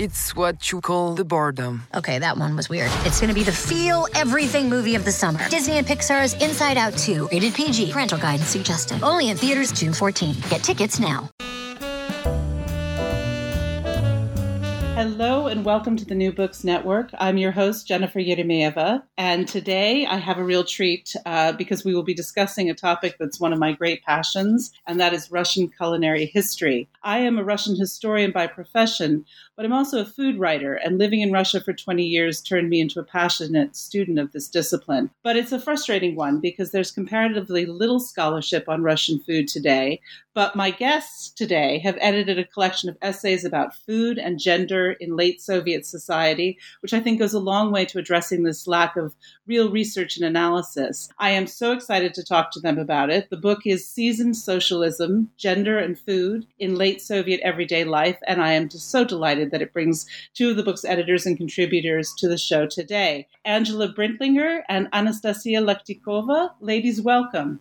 It's what you call the boredom. Okay, that one was weird. It's gonna be the feel everything movie of the summer. Disney and Pixar's Inside Out 2, rated PG, parental guidance suggested. Only in theaters June 14. Get tickets now. Hello and welcome to the New Books Network. I'm your host, Jennifer Eremeeva, and today I have a real treat uh, because we will be discussing a topic that's one of my great passions, and that is Russian culinary history. I am a Russian historian by profession, but I'm also a food writer, and living in Russia for 20 years turned me into a passionate student of this discipline. But it's a frustrating one because there's comparatively little scholarship on Russian food today, but my guests today have edited a collection of essays about food and gender in late Soviet society, which I think goes a long way to addressing this lack of real research and analysis. I am so excited to talk to them about it. The book is Seasoned Socialism Gender and Food in Late Soviet Everyday Life, and I am just so delighted that it brings two of the book's editors and contributors to the show today Angela Brintlinger and Anastasia Lakhtikova. Ladies, welcome.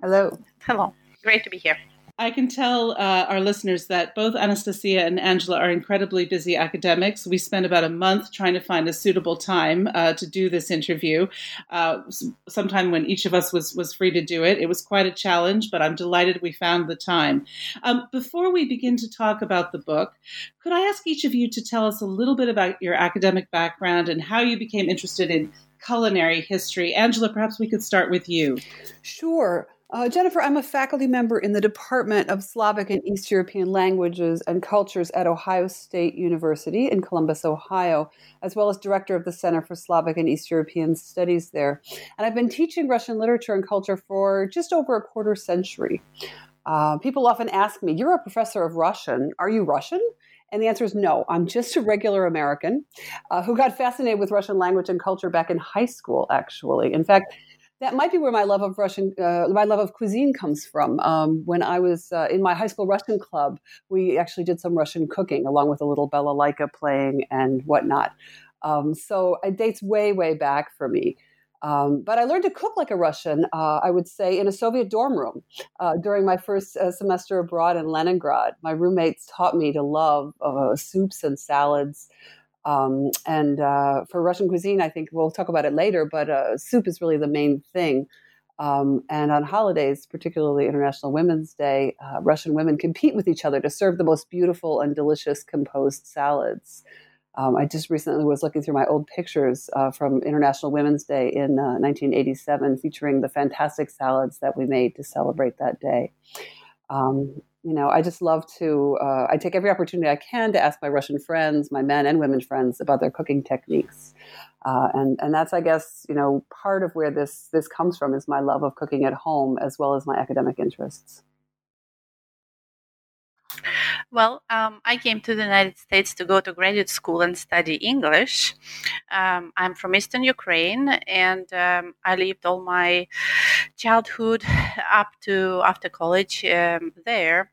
Hello. Hello. Great to be here. I can tell uh, our listeners that both Anastasia and Angela are incredibly busy academics. We spent about a month trying to find a suitable time uh, to do this interview. Uh, sometime when each of us was was free to do it. It was quite a challenge, but I'm delighted we found the time. Um, before we begin to talk about the book, could I ask each of you to tell us a little bit about your academic background and how you became interested in culinary history? Angela, perhaps we could start with you. Sure. Uh, Jennifer, I'm a faculty member in the Department of Slavic and East European Languages and Cultures at Ohio State University in Columbus, Ohio, as well as director of the Center for Slavic and East European Studies there. And I've been teaching Russian literature and culture for just over a quarter century. Uh, people often ask me, You're a professor of Russian. Are you Russian? And the answer is no. I'm just a regular American uh, who got fascinated with Russian language and culture back in high school, actually. In fact, that might be where my love of Russian, uh, my love of cuisine comes from. Um, when I was uh, in my high school Russian club, we actually did some Russian cooking along with a little balalaika playing and whatnot. Um, so it dates way, way back for me. Um, but I learned to cook like a Russian, uh, I would say, in a Soviet dorm room uh, during my first uh, semester abroad in Leningrad. My roommates taught me to love uh, soups and salads. Um, and uh, for Russian cuisine, I think we'll talk about it later, but uh, soup is really the main thing. Um, and on holidays, particularly International Women's Day, uh, Russian women compete with each other to serve the most beautiful and delicious composed salads. Um, I just recently was looking through my old pictures uh, from International Women's Day in 1987, uh, featuring the fantastic salads that we made to celebrate that day. Um, you know, I just love to, uh, I take every opportunity I can to ask my Russian friends, my men and women friends about their cooking techniques. Uh, and, and that's, I guess, you know, part of where this, this comes from is my love of cooking at home as well as my academic interests. Well, um, I came to the United States to go to graduate school and study English. Um, I'm from Eastern Ukraine, and um, I lived all my childhood up to after college um, there.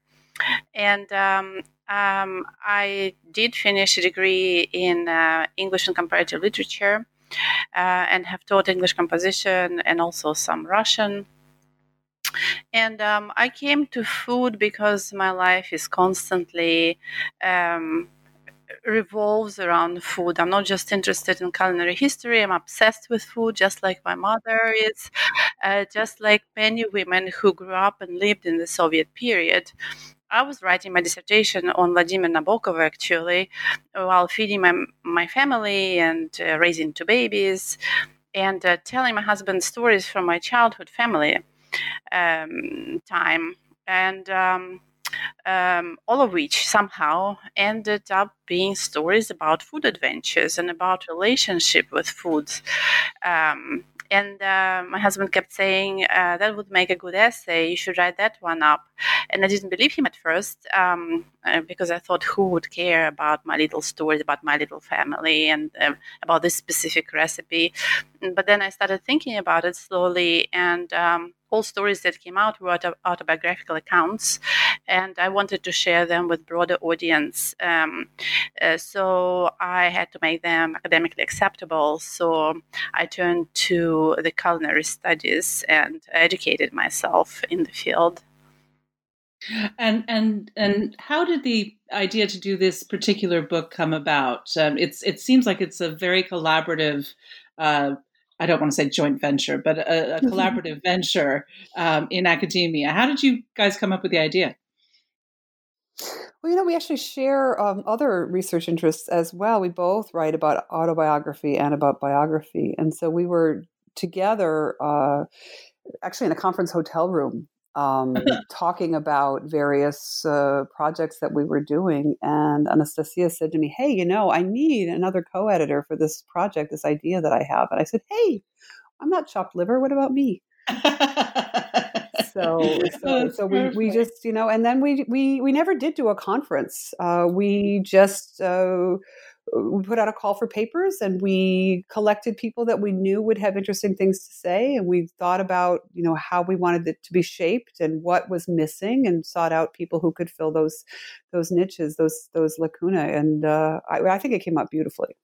And um, um, I did finish a degree in uh, English and comparative literature, uh, and have taught English composition and also some Russian and um, I came to food because my life is constantly um, revolves around food. I'm not just interested in culinary history, I'm obsessed with food, just like my mother is, uh, just like many women who grew up and lived in the Soviet period. I was writing my dissertation on Vladimir Nabokov actually, while feeding my, my family and uh, raising two babies and uh, telling my husband stories from my childhood family um, time, and um, um, all of which somehow ended up being stories about food adventures and about relationship with food. Um, and uh, my husband kept saying uh, that would make a good essay. You should write that one up. And I didn't believe him at first um, uh, because I thought, who would care about my little stories about my little family and uh, about this specific recipe? But then I started thinking about it slowly, and um, all stories that came out were autobiographical accounts, and I wanted to share them with broader audience. Um, uh, so I had to make them academically acceptable. So I turned to the culinary studies and educated myself in the field. And and and how did the idea to do this particular book come about? Um, it's it seems like it's a very collaborative. Uh, I don't want to say joint venture, but a, a collaborative venture um, in academia. How did you guys come up with the idea? Well, you know, we actually share um, other research interests as well. We both write about autobiography and about biography, and so we were together, uh, actually in a conference hotel room um, talking about various uh, projects that we were doing. And Anastasia said to me, Hey, you know, I need another co editor for this project, this idea that I have. And I said, Hey, I'm not chopped liver. What about me? so so, so we, we just you know and then we we we never did do a conference uh, we just uh, we put out a call for papers and we collected people that we knew would have interesting things to say and we thought about you know how we wanted it to be shaped and what was missing and sought out people who could fill those those niches those those lacuna. And uh, I, I think it came out beautifully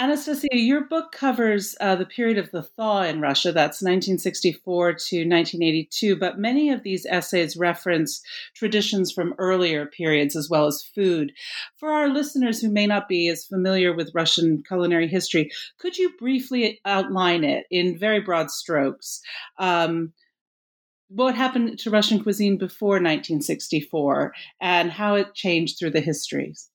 Anastasia, your book covers uh, the period of the thaw in Russia, that's 1964 to 1982, but many of these essays reference traditions from earlier periods as well as food. For our listeners who may not be as familiar with Russian culinary history, could you briefly outline it in very broad strokes? Um, what happened to Russian cuisine before 1964 and how it changed through the histories?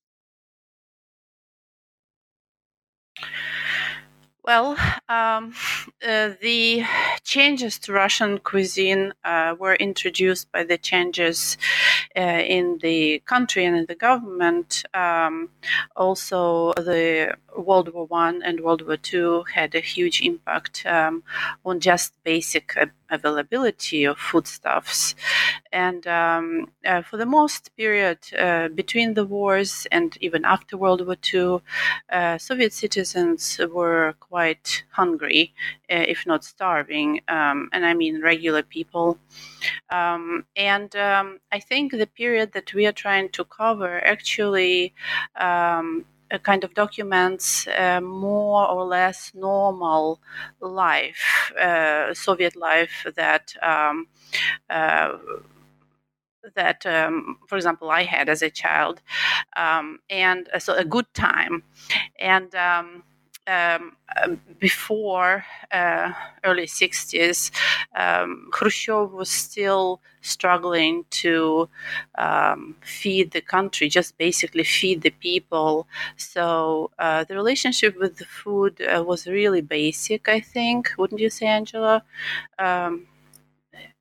Well, um, uh, the changes to Russian cuisine uh, were introduced by the changes uh, in the country and in the government. Um, also, the World War One and World War Two had a huge impact um, on just basic availability of foodstuffs, and um, uh, for the most period uh, between the wars and even after World War II, uh, Soviet citizens were quite hungry, uh, if not starving, um, and I mean regular people. Um, and um, I think the period that we are trying to cover actually um, kind of documents uh, more or less normal life, uh, Soviet life that. Um, uh, that, um, for example, I had as a child, um, and so a good time, and um, um, um, before uh, early 60s, um, Khrushchev was still struggling to um, feed the country, just basically feed the people. So uh, the relationship with the food uh, was really basic, I think. Wouldn't you say, Angela? Um,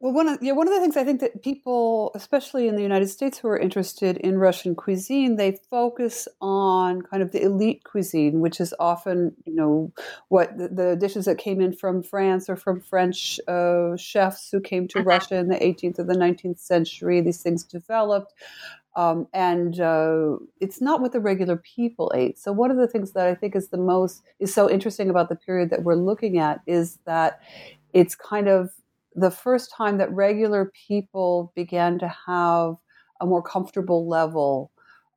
well, one of yeah, one of the things I think that people, especially in the United States, who are interested in Russian cuisine, they focus on kind of the elite cuisine, which is often you know what the, the dishes that came in from France or from French uh, chefs who came to mm-hmm. Russia in the 18th or the 19th century. These things developed. Um, and uh, it's not what the regular people ate. So one of the things that I think is the most is so interesting about the period that we're looking at is that it's kind of the first time that regular people began to have a more comfortable level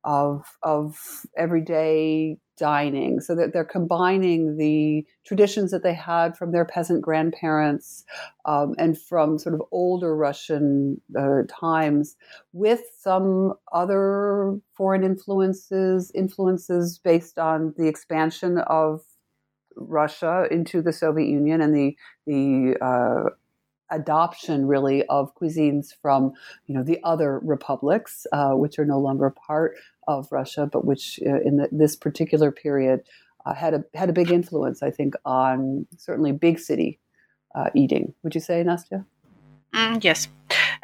of of everyday dining. So that they're combining the traditions that they had from their peasant grandparents um, and from sort of older russian uh, times with some other foreign influences influences based on the expansion of russia into the soviet union and the the uh, adoption really of cuisines from you know the other republics uh, which are no longer part of Russia but which uh, in the, this particular period uh, had a had a big influence I think on certainly big city uh, eating. Would you say Nastya mm, yes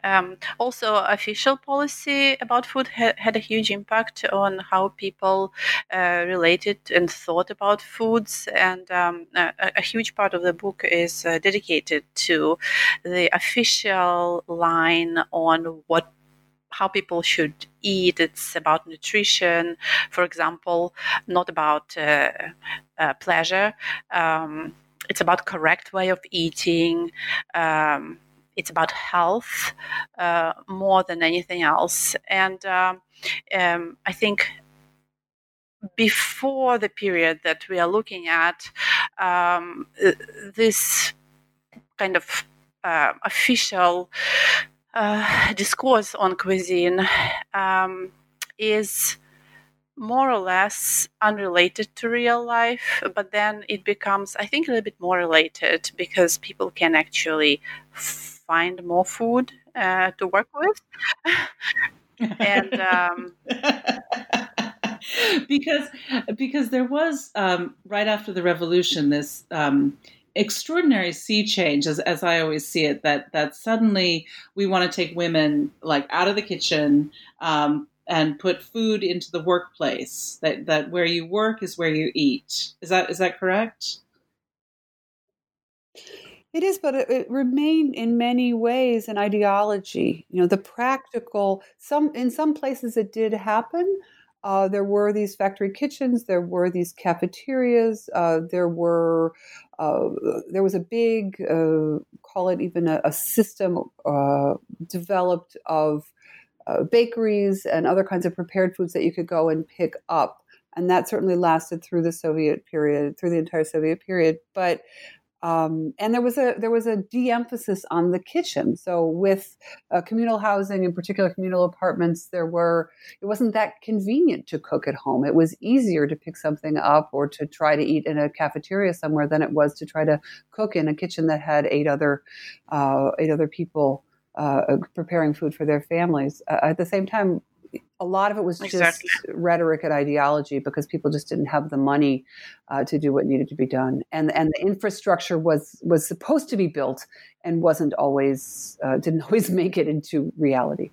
um, also, official policy about food ha- had a huge impact on how people uh, related and thought about foods, and um, a, a, huge part of the book is uh, dedicated to the official line on what how people should eat. It's about nutrition, for example, not about uh, uh, pleasure. Um, it's about correct way of eating. Um, it's about health uh, more than anything else. And um, um, I think before the period that we are looking at, um, this kind of uh, official uh, discourse on cuisine um, is more or less unrelated to real life, but then it becomes, I think, a little bit more related because people can actually find more food uh, to work with. and um, because because there was um, right after the revolution this um, extraordinary sea change as, as i always see it that that suddenly we want to take women like out of the kitchen um, and put food into the workplace that that where you work is where you eat is that is that correct it is, but it, it, remained in many ways an ideology. You know, the practical. Some in some places it did happen, uh, there were these factory kitchens, there were these cafeterias, uh, there were uh, there was a big uh, call it even a, a system uh, developed of uh, bakeries and other kinds of prepared foods that you could go and pick up, and that certainly lasted through the Soviet period, through the entire Soviet period. But um, and there was a there was a de-emphasis on the kitchen. So with uh, communal housing, in particular communal apartments, there were it wasn't that convenient to cook at home. It was easier to pick something up or to try to eat in a cafeteria somewhere than it was to try to cook in a kitchen that had eight other uh, eight other people uh, preparing food for their families. Uh, at the same time, a lot of it was just rhetoric and ideology because people just didn't have the money uh, to do what needed to be done, and and the infrastructure was was supposed to be built and wasn't always uh, didn't always make it into reality.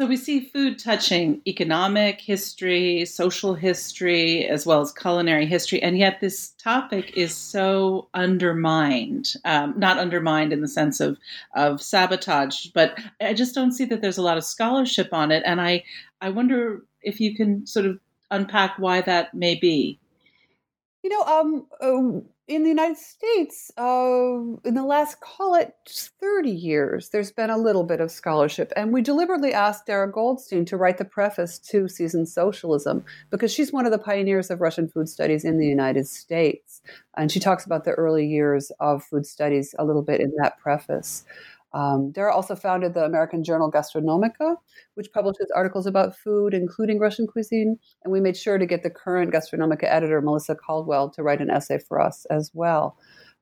So we see food touching economic history, social history, as well as culinary history, and yet this topic is so undermined. Um, not undermined in the sense of of sabotage, but I just don't see that there's a lot of scholarship on it, and I I wonder if you can sort of unpack why that may be. You know, um, uh, in the United States, uh, in the last, call it 30 years, there's been a little bit of scholarship. And we deliberately asked Darra Goldstein to write the preface to Seasoned Socialism because she's one of the pioneers of Russian food studies in the United States. And she talks about the early years of food studies a little bit in that preface. Um, Darra also founded the American journal Gastronomica, which publishes articles about food, including Russian cuisine. And we made sure to get the current Gastronomica editor, Melissa Caldwell, to write an essay for us as well.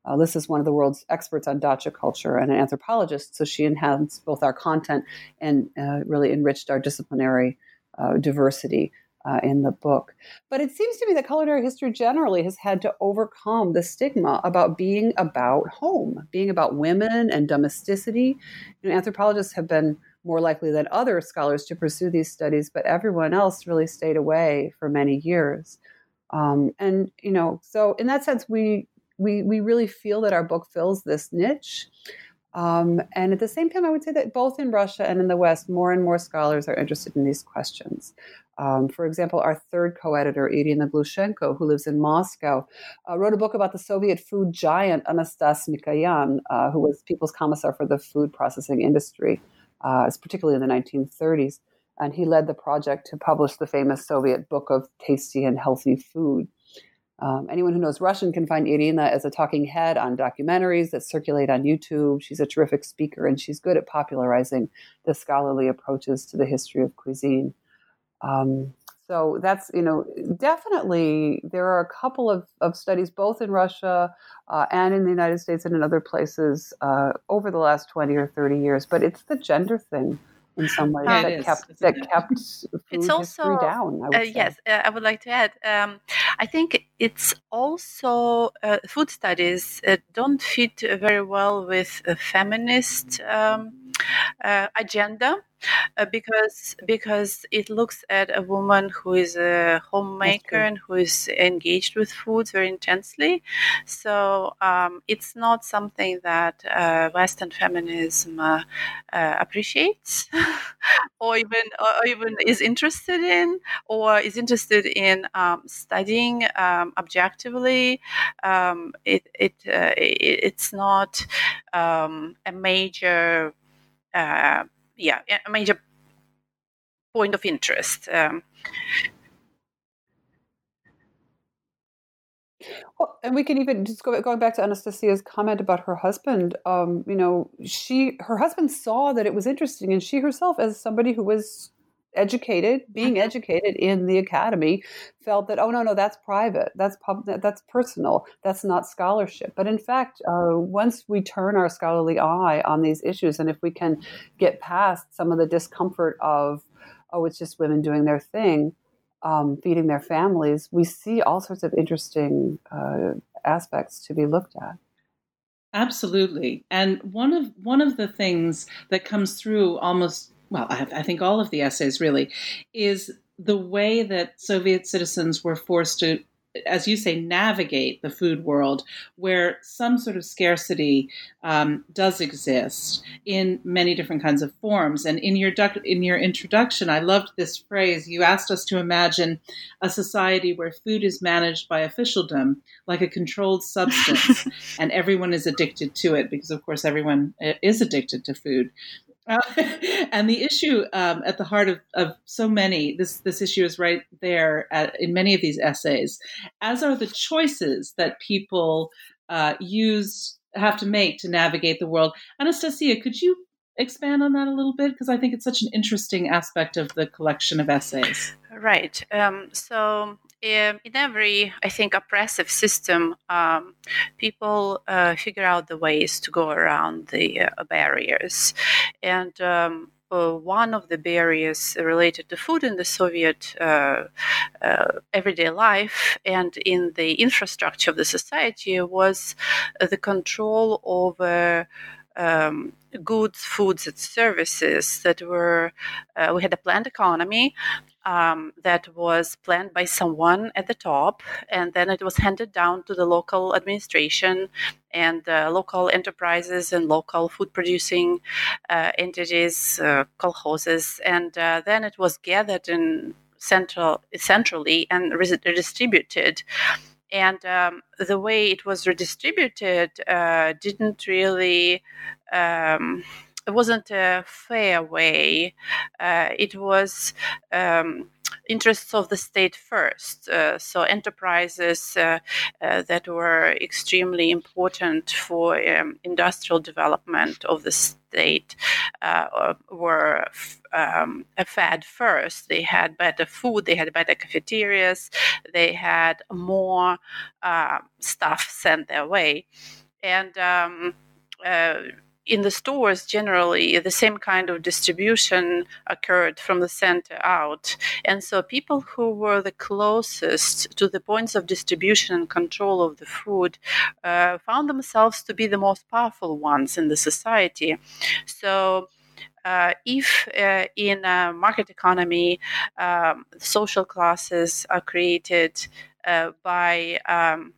Uh, Liz is one of the world's experts on dacha culture and an anthropologist, so she enhanced both our content and uh, really enriched our disciplinary uh, diversity uh, in the book. But it seems to me that culinary history generally has had to overcome the stigma about being about home, being about women and domesticity. You know, anthropologists have been more likely than other scholars to pursue these studies, but everyone else really stayed away for many years. Um, and you know, so in that sense, we we we really feel that our book fills this niche. Um, and at the same time, I would say that both in Russia and in the West, more and more scholars are interested in these questions. Um, for example, our third co editor, Irina Glushchenko, who lives in Moscow, uh, wrote a book about the Soviet food giant Anastas Mikoyan, uh, who was People's Commissar for the food processing industry, uh, particularly in the 1930s. And he led the project to publish the famous Soviet book of tasty and healthy food. Um, anyone who knows Russian can find Irina as a talking head on documentaries that circulate on YouTube. She's a terrific speaker and she's good at popularizing the scholarly approaches to the history of cuisine. Um, so that's you know definitely there are a couple of, of studies both in Russia uh, and in the United States and in other places uh, over the last twenty or thirty years, but it's the gender thing in some ways that is, kept that it? kept food it's also down. Uh, yes, uh, I would like to add. Um, I think it's also uh, food studies uh, don't fit very well with a feminist um, uh, agenda. Uh, because because it looks at a woman who is a homemaker and who is engaged with food very intensely. So um, it's not something that uh, Western feminism uh, uh appreciates. or even or even is interested in or is interested in um, studying um, objectively um, it, it, uh, it, it's not um, a major uh, yeah a major point of interest um, Well, and we can even just go going back to Anastasia's comment about her husband. Um, you know, she her husband saw that it was interesting, and she herself, as somebody who was educated, being mm-hmm. educated in the academy, felt that oh no no that's private, that's pub, that's personal, that's not scholarship. But in fact, uh, once we turn our scholarly eye on these issues, and if we can get past some of the discomfort of oh it's just women doing their thing um, feeding their families, we see all sorts of interesting uh, aspects to be looked at. Absolutely, and one of one of the things that comes through almost well, I, I think all of the essays really is the way that Soviet citizens were forced to as you say, navigate the food world where some sort of scarcity um, does exist in many different kinds of forms. And in your in your introduction, I loved this phrase. You asked us to imagine a society where food is managed by officialdom, like a controlled substance, and everyone is addicted to it because, of course, everyone uh, is addicted to food. And the issue um, at the heart of, of so many, this this issue is right there at, in many of these essays, as are the choices that people uh, use have to make to navigate the world. Anastasia, could you expand on that a little bit because I think it's such an interesting aspect of the collection of essays. Right. Um, so in every, I think, oppressive system, um, people uh, figure out the ways to go around the uh, barriers. And um, uh, one of the barriers related to food in the Soviet uh, uh, everyday life and in the infrastructure of the society was the control over um, goods, foods, and services that were, uh, we had a planned economy um, that was planned by someone at the top, and then it was handed down to the local administration and uh, local enterprises and local food producing uh, entities, uh, kolkhozes, and uh, then it was gathered in central centrally and redistributed and um, the way it was redistributed uh, didn't really um, it wasn't a fair way. Uh, it was um, interests of the state first. Uh, so enterprises uh, uh, that were extremely important for um, industrial development of the state uh, were um, fed first. They had better food, they had better cafeterias, they had more uh, stuff sent their way, and um, uh, in the stores generally the same kind of distribution occurred from the center out. And so people who were the closest to the points of distribution and control of the food uh, found themselves to be the most powerful ones in the society. So uh, if uh, in a market economy um, social classes are created uh, by um,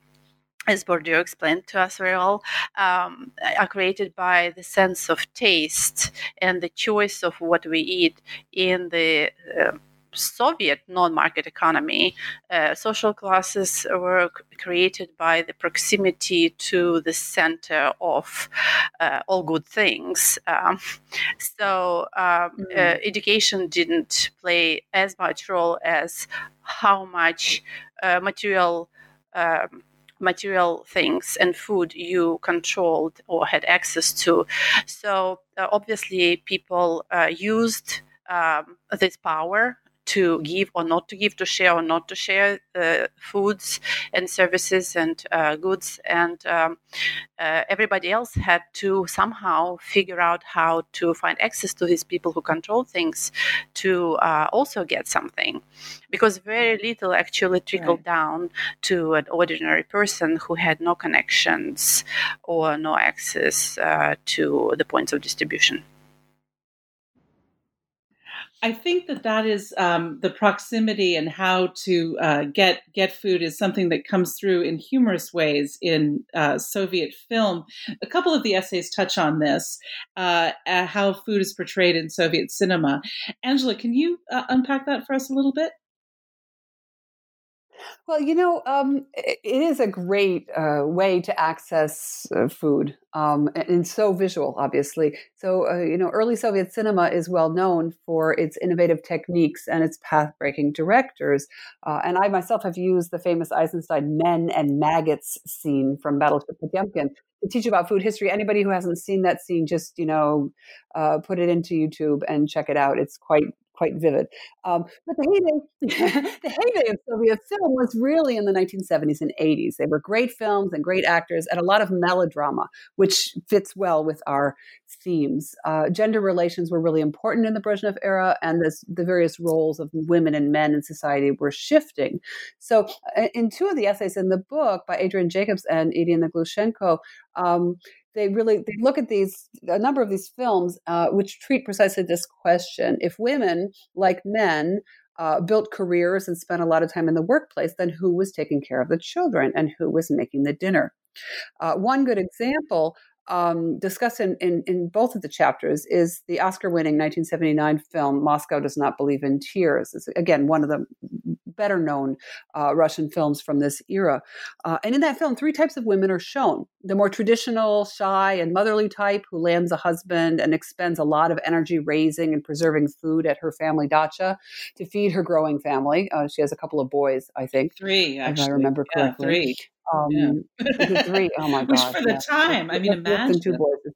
as Bourdieu explained to us very well, um, are created by the sense of taste and the choice of what we eat in the uh, Soviet non-market economy, uh, social classes were created by the proximity to the center of uh, all good things. Um, so um, mm-hmm. uh, education didn't play as much role as how much uh, material. Um, material things and food you controlled or had access to. So uh, obviously, people uh, used um, this power to give or not to give, to share or not to share uh, foods and services and uh, goods. And um, uh, everybody else had to somehow figure out how to find access to these people who control things to uh, also get something. Because very little actually trickled right. down to an ordinary person who had no connections or no access uh, to the points of distribution. I think that that is um, the proximity and how to uh, get get food is something that comes through in humorous ways in uh, Soviet film. A couple of the essays touch on this, uh, uh how food is portrayed in Soviet cinema. Angela, can you uh, unpack that for us a little bit? Well, you know, um, it, is a great uh, way to access uh, food um, and so visual, obviously. So, uh, you know, early Soviet cinema is well known for its innovative techniques and its path breaking directors. Uh, and I myself have used the famous Eisenstein men and maggots scene from Battleship Potemkin to teach about food history. Anybody who hasn't seen that scene, just, you know, uh, put it into YouTube and check it out. It's quite quite vivid. Um, but the heyday, the heyday of Soviet film was really in the 1970s and 80s. They were great films and great actors and a lot of melodrama, which fits well with our themes. Uh, gender relations were really important in the Brezhnev era, and this, the various roles of women and men in society were shifting. So, uh, in two of the essays in the book by Adrianne Jacobs and Irina Glushchenko, um, they really they look at these a number of these films uh, which treat precisely this question: if women, like men, uh, built careers and spent a lot of time in the workplace, then who was taking care of the children and who was making the dinner? Uh, one good example um, discussed in, in, in, both of the chapters is the Oscar winning 1979 film Moscow Does Not Believe in Tears. It's, again, one of the better known uh, Russian films from this era. Uh, and in that film, three types of women are shown the more traditional, shy, and motherly type who lands a husband and expends a lot of energy raising and preserving food at her family dacha to feed her growing family. Uh, she has a couple of boys, I think. Three, actually. If I remember correctly. Yeah, three. Um, yeah. three. Oh my god! Which for the yeah. time, I mean, imagine. Two boys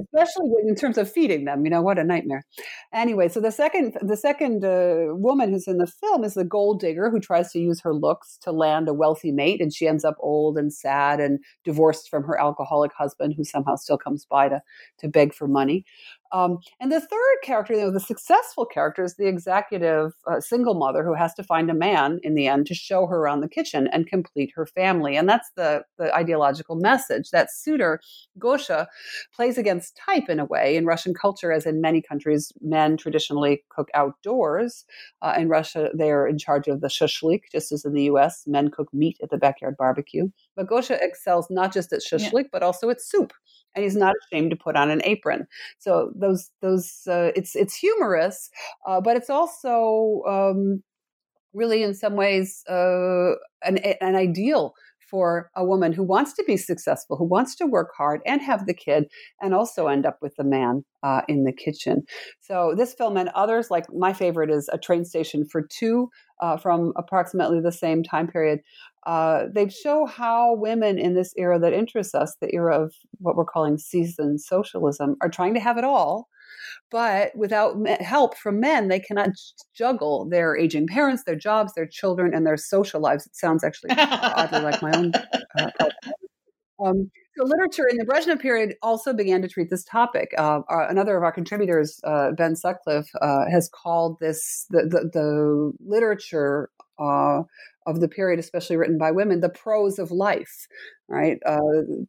especially in terms of feeding them. You know what a nightmare. Anyway, so the second the second uh, woman who's in the film is the gold digger who tries to use her looks to land a wealthy mate, and she ends up old and sad and divorced from her alcoholic husband, who somehow still comes by to to beg for money. Um, and the third character, you know, the successful character is the executive uh, single mother who has to find a man in the end to show her around the kitchen and complete her family. And that's the, the ideological message. That suitor, Gosha, plays against type in a way. In Russian culture, as in many countries, men traditionally cook outdoors. Uh, in Russia, they're in charge of the shashlik, just as in the US, men cook meat at the backyard barbecue. But Gosha excels not just at shashlik, yeah. but also at soup and he's not ashamed to put on an apron. So those those uh, it's it's humorous, uh, but it's also um, really in some ways uh, an an ideal for a woman who wants to be successful, who wants to work hard and have the kid, and also end up with the man uh, in the kitchen. So, this film and others, like my favorite is A Train Station for Two uh, from approximately the same time period, uh, they show how women in this era that interests us, the era of what we're calling seasoned socialism, are trying to have it all. But without help from men, they cannot juggle their aging parents, their jobs, their children, and their social lives. It sounds actually oddly like my own. Uh, um, so literature in the Brezhnev period also began to treat this topic. Uh, our, another of our contributors, uh, Ben Sutcliffe, uh, has called this the, the, the literature uh, of the period, especially written by women, the prose of life, right? Uh,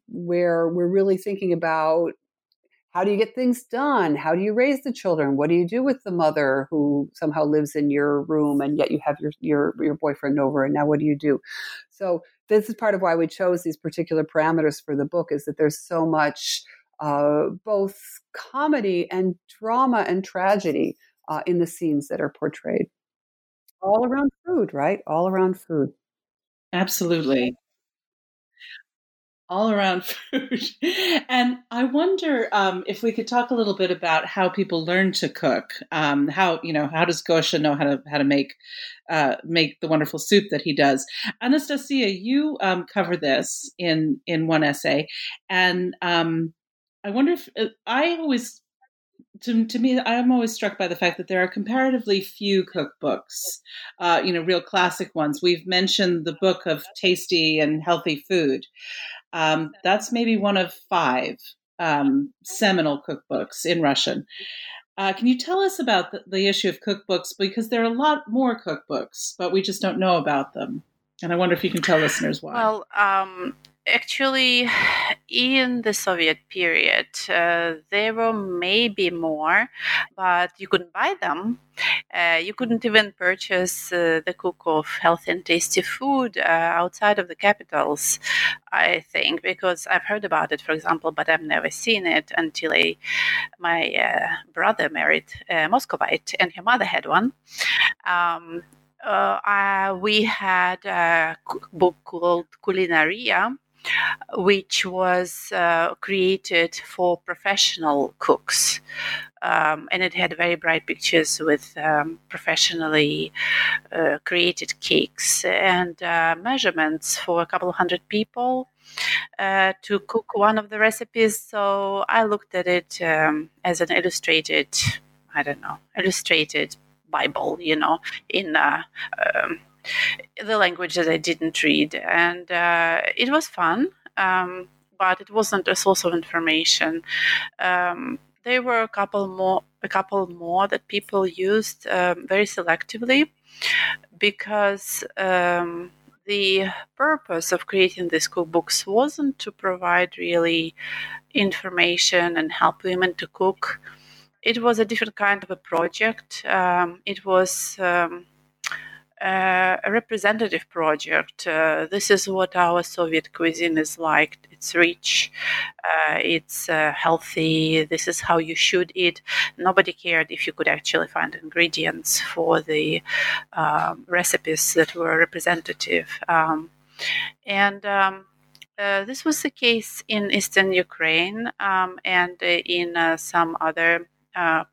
where we're really thinking about how do you get things done? How do you raise the children? What do you do with the mother who somehow lives in your room and yet you have your your your boyfriend over? And now what do you do? So this is part of why we chose these particular parameters for the book is that there's so much uh, both comedy and drama and tragedy uh, in the scenes that are portrayed all around food, right? All around food. Absolutely. All around food. and I wonder um, if we could talk a little bit about how people learn to cook. Um, how you know how does Gosha know how to how to make uh, make the wonderful soup that he does? Anastasia, you um, cover this in in one essay, and um, I wonder if uh, I always to, to me, I'm always struck by the fact that there are comparatively few cookbooks, uh, you know, real classic ones. We've mentioned the book of tasty and healthy food. Um, that's maybe one of five um, seminal cookbooks in Russian. Uh, can you tell us about the, the, issue of cookbooks? Because there are a lot more cookbooks, but we just don't know about them. And I wonder if you can tell listeners why. Well, um, actually, in the Soviet period, uh, there were maybe more, but you couldn't buy them. Uh, you couldn't even purchase uh, the cook of healthy and tasty food uh, outside of the capitals, I think, because I've heard about it, for example, but I've never seen it until I, my uh, brother married a Moscovite and her mother had one. Um, uh, we had a book called Culinaria, which was uh, created for professional cooks. Um, and it had very bright pictures with um, professionally uh, created cakes and uh, measurements for a couple of hundred people uh, to cook one of the recipes. So I looked at it um, as an illustrated, I don't know, illustrated Bible, you know, in uh, um, the language that I didn't read, and uh, it was fun, um, but it wasn't a source of information. Um, there were a couple more, a couple more that people used um, very selectively, because um, the purpose of creating these cookbooks wasn't to provide really information and help women to cook. It was a different kind of a project. Um, it was um, a representative project. Uh, this is what our Soviet cuisine is like. It's rich, uh, it's uh, healthy. This is how you should eat. Nobody cared if you could actually find ingredients for the um, recipes that were representative. Um, and um, uh, this was the case in eastern Ukraine um, and uh, in some other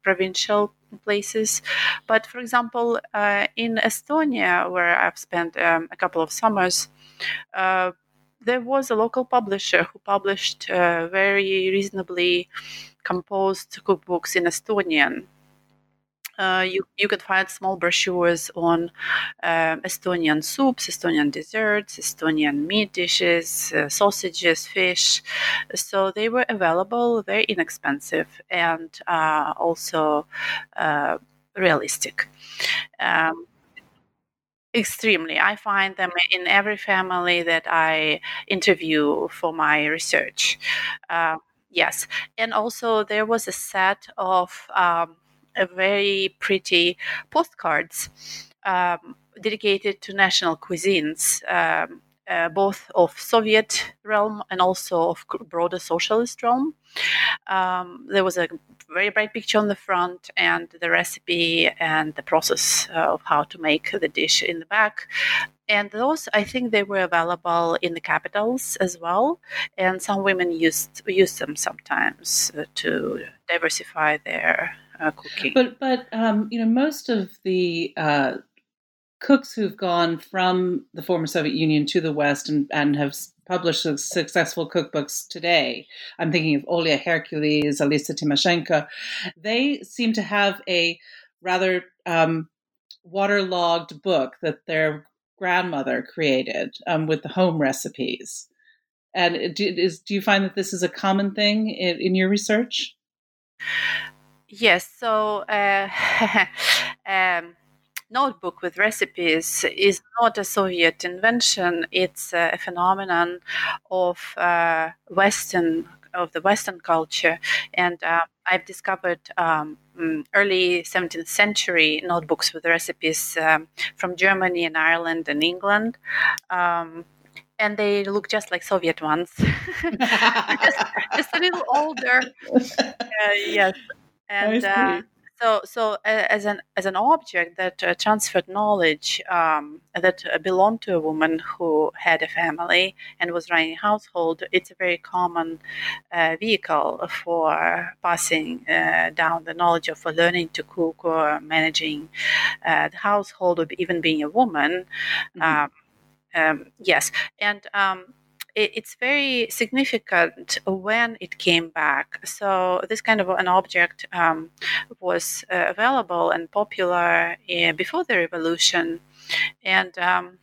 provincial places. But for example, uh, in Estonia, where I've spent um, a couple of summers, uh, there was a local publisher who published uh, very reasonably composed cookbooks in Estonian. Uh, you, you could find small brochures on um, Estonian soups, Estonian desserts, Estonian meat dishes, uh, sausages, fish. So they were available, very inexpensive, and uh, also uh, realistic. Um, extremely. I find them in every family that I interview for my research. Uh, yes, and also there was a set of um, very pretty postcards um, dedicated to national cuisines. Um, uh, both of Soviet realm and also of broader socialist realm. Um, there was a very bright picture on the front and the recipe and the process of how to make the dish in the back. And those, I think, they were available in the capitals as well. And some women used used them sometimes uh, to diversify their uh, cooking. But but um, you know most of the uh, cooks who've gone from the former Soviet Union to the West and, and have published successful cookbooks today. I'm thinking of Olia Hercules, Alisa Timoshenko. They seem to have a rather um, waterlogged book that their grandmother created um, with the home recipes. And do, is, do you find that this is a common thing in, in your research? Yes. So, uh, um, notebook with recipes is not a Soviet invention. It's a phenomenon of uh, Western of the Western culture, and uh, I've discovered um, mm, early 17th century notebooks with recipes um, from Germany and Ireland and England. Um, and they look just like Soviet ones, just, just, a little older. Uh, yes, and uh, so so as an as an object that uh, transferred knowledge um, that uh, belonged to a woman who had a family and was running a household it's a very common uh, vehicle for passing uh, down the knowledge of learning to cook or managing uh, the household or even being a woman mm-hmm. um, um, yes and um, it's very significant when it came back. So this kind of an object um, was uh, available and popular uh, before the revolution, and um,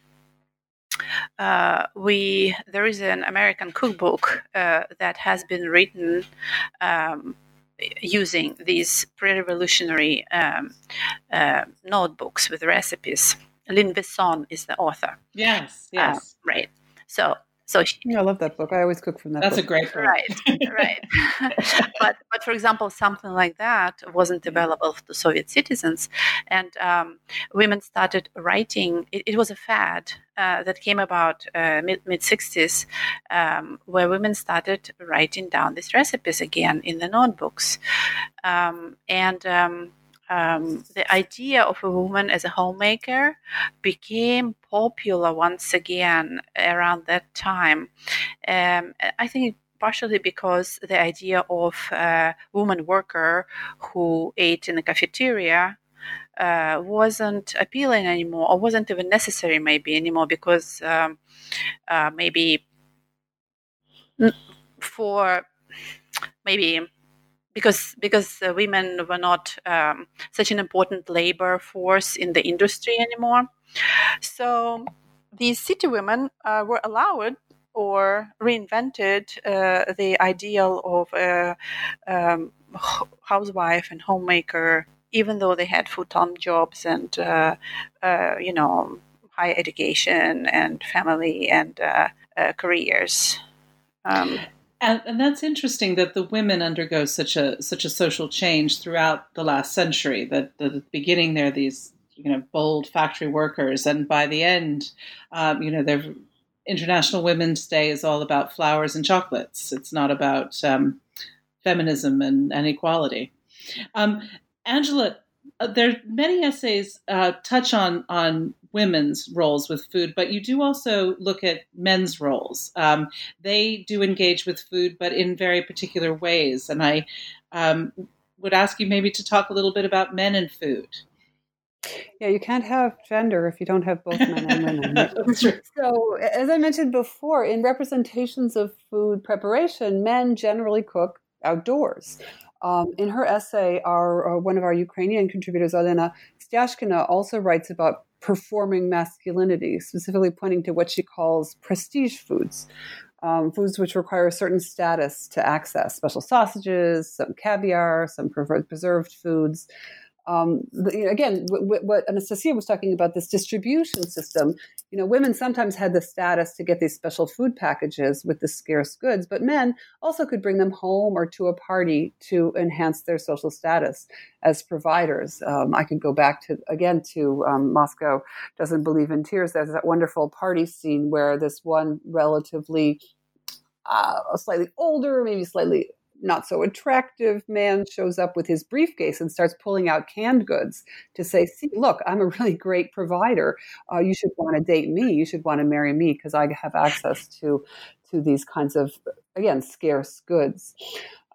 uh, we there is an American cookbook uh, that has been written. Um, using these pre-revolutionary um, uh, notebooks with recipes, Lynn Visson is the author. Yes, yes, right. So So she, yeah, I love that book. I always cook from that. That's book. a great book. right, right. but but for example, something like that wasn't available to Soviet citizens, and um, women started writing. It, it was a fad uh, that came about uh, mid mid sixties, um, where women started writing down these recipes again in the notebooks, um, and. Um, the idea of a woman as a homemaker became popular once again around that time. Um, I think partially because the idea of a woman worker who ate in the cafeteria uh, wasn't appealing anymore, or wasn't even necessary, maybe anymore, because um, uh, maybe for maybe because because uh, women were not um, such an important labor force in the industry anymore. So these city women uh, were allowed or reinvented uh, the ideal of a um, housewife and homemaker, even though they had full-time jobs and uh, uh, you know high education and family and uh, careers. Um, and, and, that's interesting that the women undergo such a such a social change throughout the last century. That, at the beginning, they're these you know bold factory workers, and by the end, um, you know, their International Women's Day is all about flowers and chocolates. It's not about um, feminism and, and equality. Um, Angela, uh, there many essays uh, touch on on women's roles with food, but you do also look at men's roles. Um, they do engage with food, but in very particular ways. And I um, would ask you maybe to talk a little bit about men and food. Yeah, you can't have gender if you don't have both men and women. so, as I mentioned before, in representations of food preparation, men generally cook outdoors. Um, in her essay, our, uh, one of our Ukrainian contributors, Elena Stiazhkina, also writes about performing masculinity, specifically pointing to what she calls prestige foods. Um, foods which require a certain status to access special sausages, some caviar, some preserved foods um, again, w- w- what Anastasia was talking about, this distribution system, you know, women sometimes had the status to get these special food packages with the scarce goods, but men also could bring them home or to a party to enhance their social status as providers. Um, I could go back to, again, to um, Moscow Doesn't Believe in Tears. There's that wonderful party scene where this one relatively uh, slightly older, maybe slightly not so attractive man shows up with his briefcase and starts pulling out canned goods to say, See, look, I'm a really great provider. Uh, you should want to date me. You should want to marry me because I have access to, to these kinds of, again, scarce goods.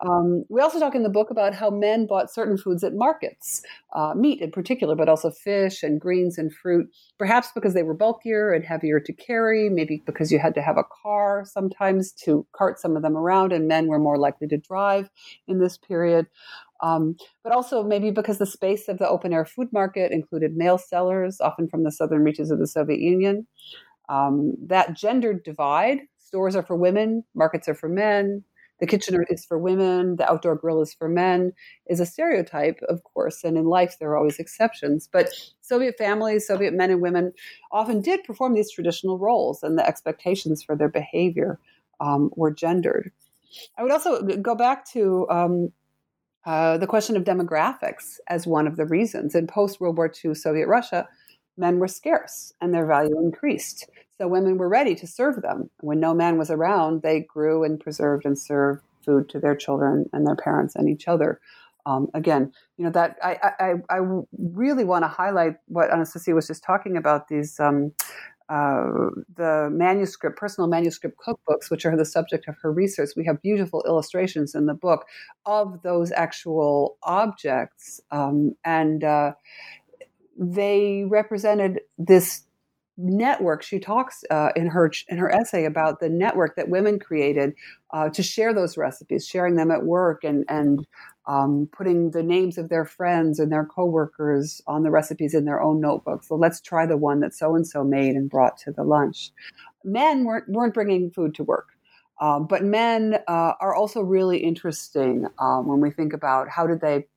Um, we also talk in the book about how men bought certain foods at markets, uh, meat in particular, but also fish and greens and fruit, perhaps because they were bulkier and heavier to carry, maybe because you had to have a car sometimes to cart some of them around, and men were more likely to drive in this period. Um, but also maybe because the space of the open air food market included male sellers, often from the southern reaches of the Soviet Union. Um, that gendered divide stores are for women, markets are for men, the kitchen is for women, the outdoor grill is for men, is a stereotype, of course. And in life, there are always exceptions. But Soviet families, Soviet men and women often did perform these traditional roles, and the expectations for their behavior um, were gendered. I would also go back to um, uh, the question of demographics as one of the reasons. In post World War II Soviet Russia, men were scarce and their value increased. So women were ready to serve them. When no man was around, they grew and preserved and served food to their children and their parents and each other. Um, again, you know that I, I, I really want to highlight what Anastasia was just talking about these um, uh, the manuscript, personal manuscript cookbooks, which are the subject of her research. We have beautiful illustrations in the book of those actual objects, um, and uh, they represented this network she talks uh, in her in her essay about the network that women created uh, to share those recipes sharing them at work and and um, putting the names of their friends and their coworkers on the recipes in their own notebooks. So let's try the one that so and so made and brought to the lunch. Men weren't weren't bringing food to work um, but men uh, are also really interesting um, when we think about how did they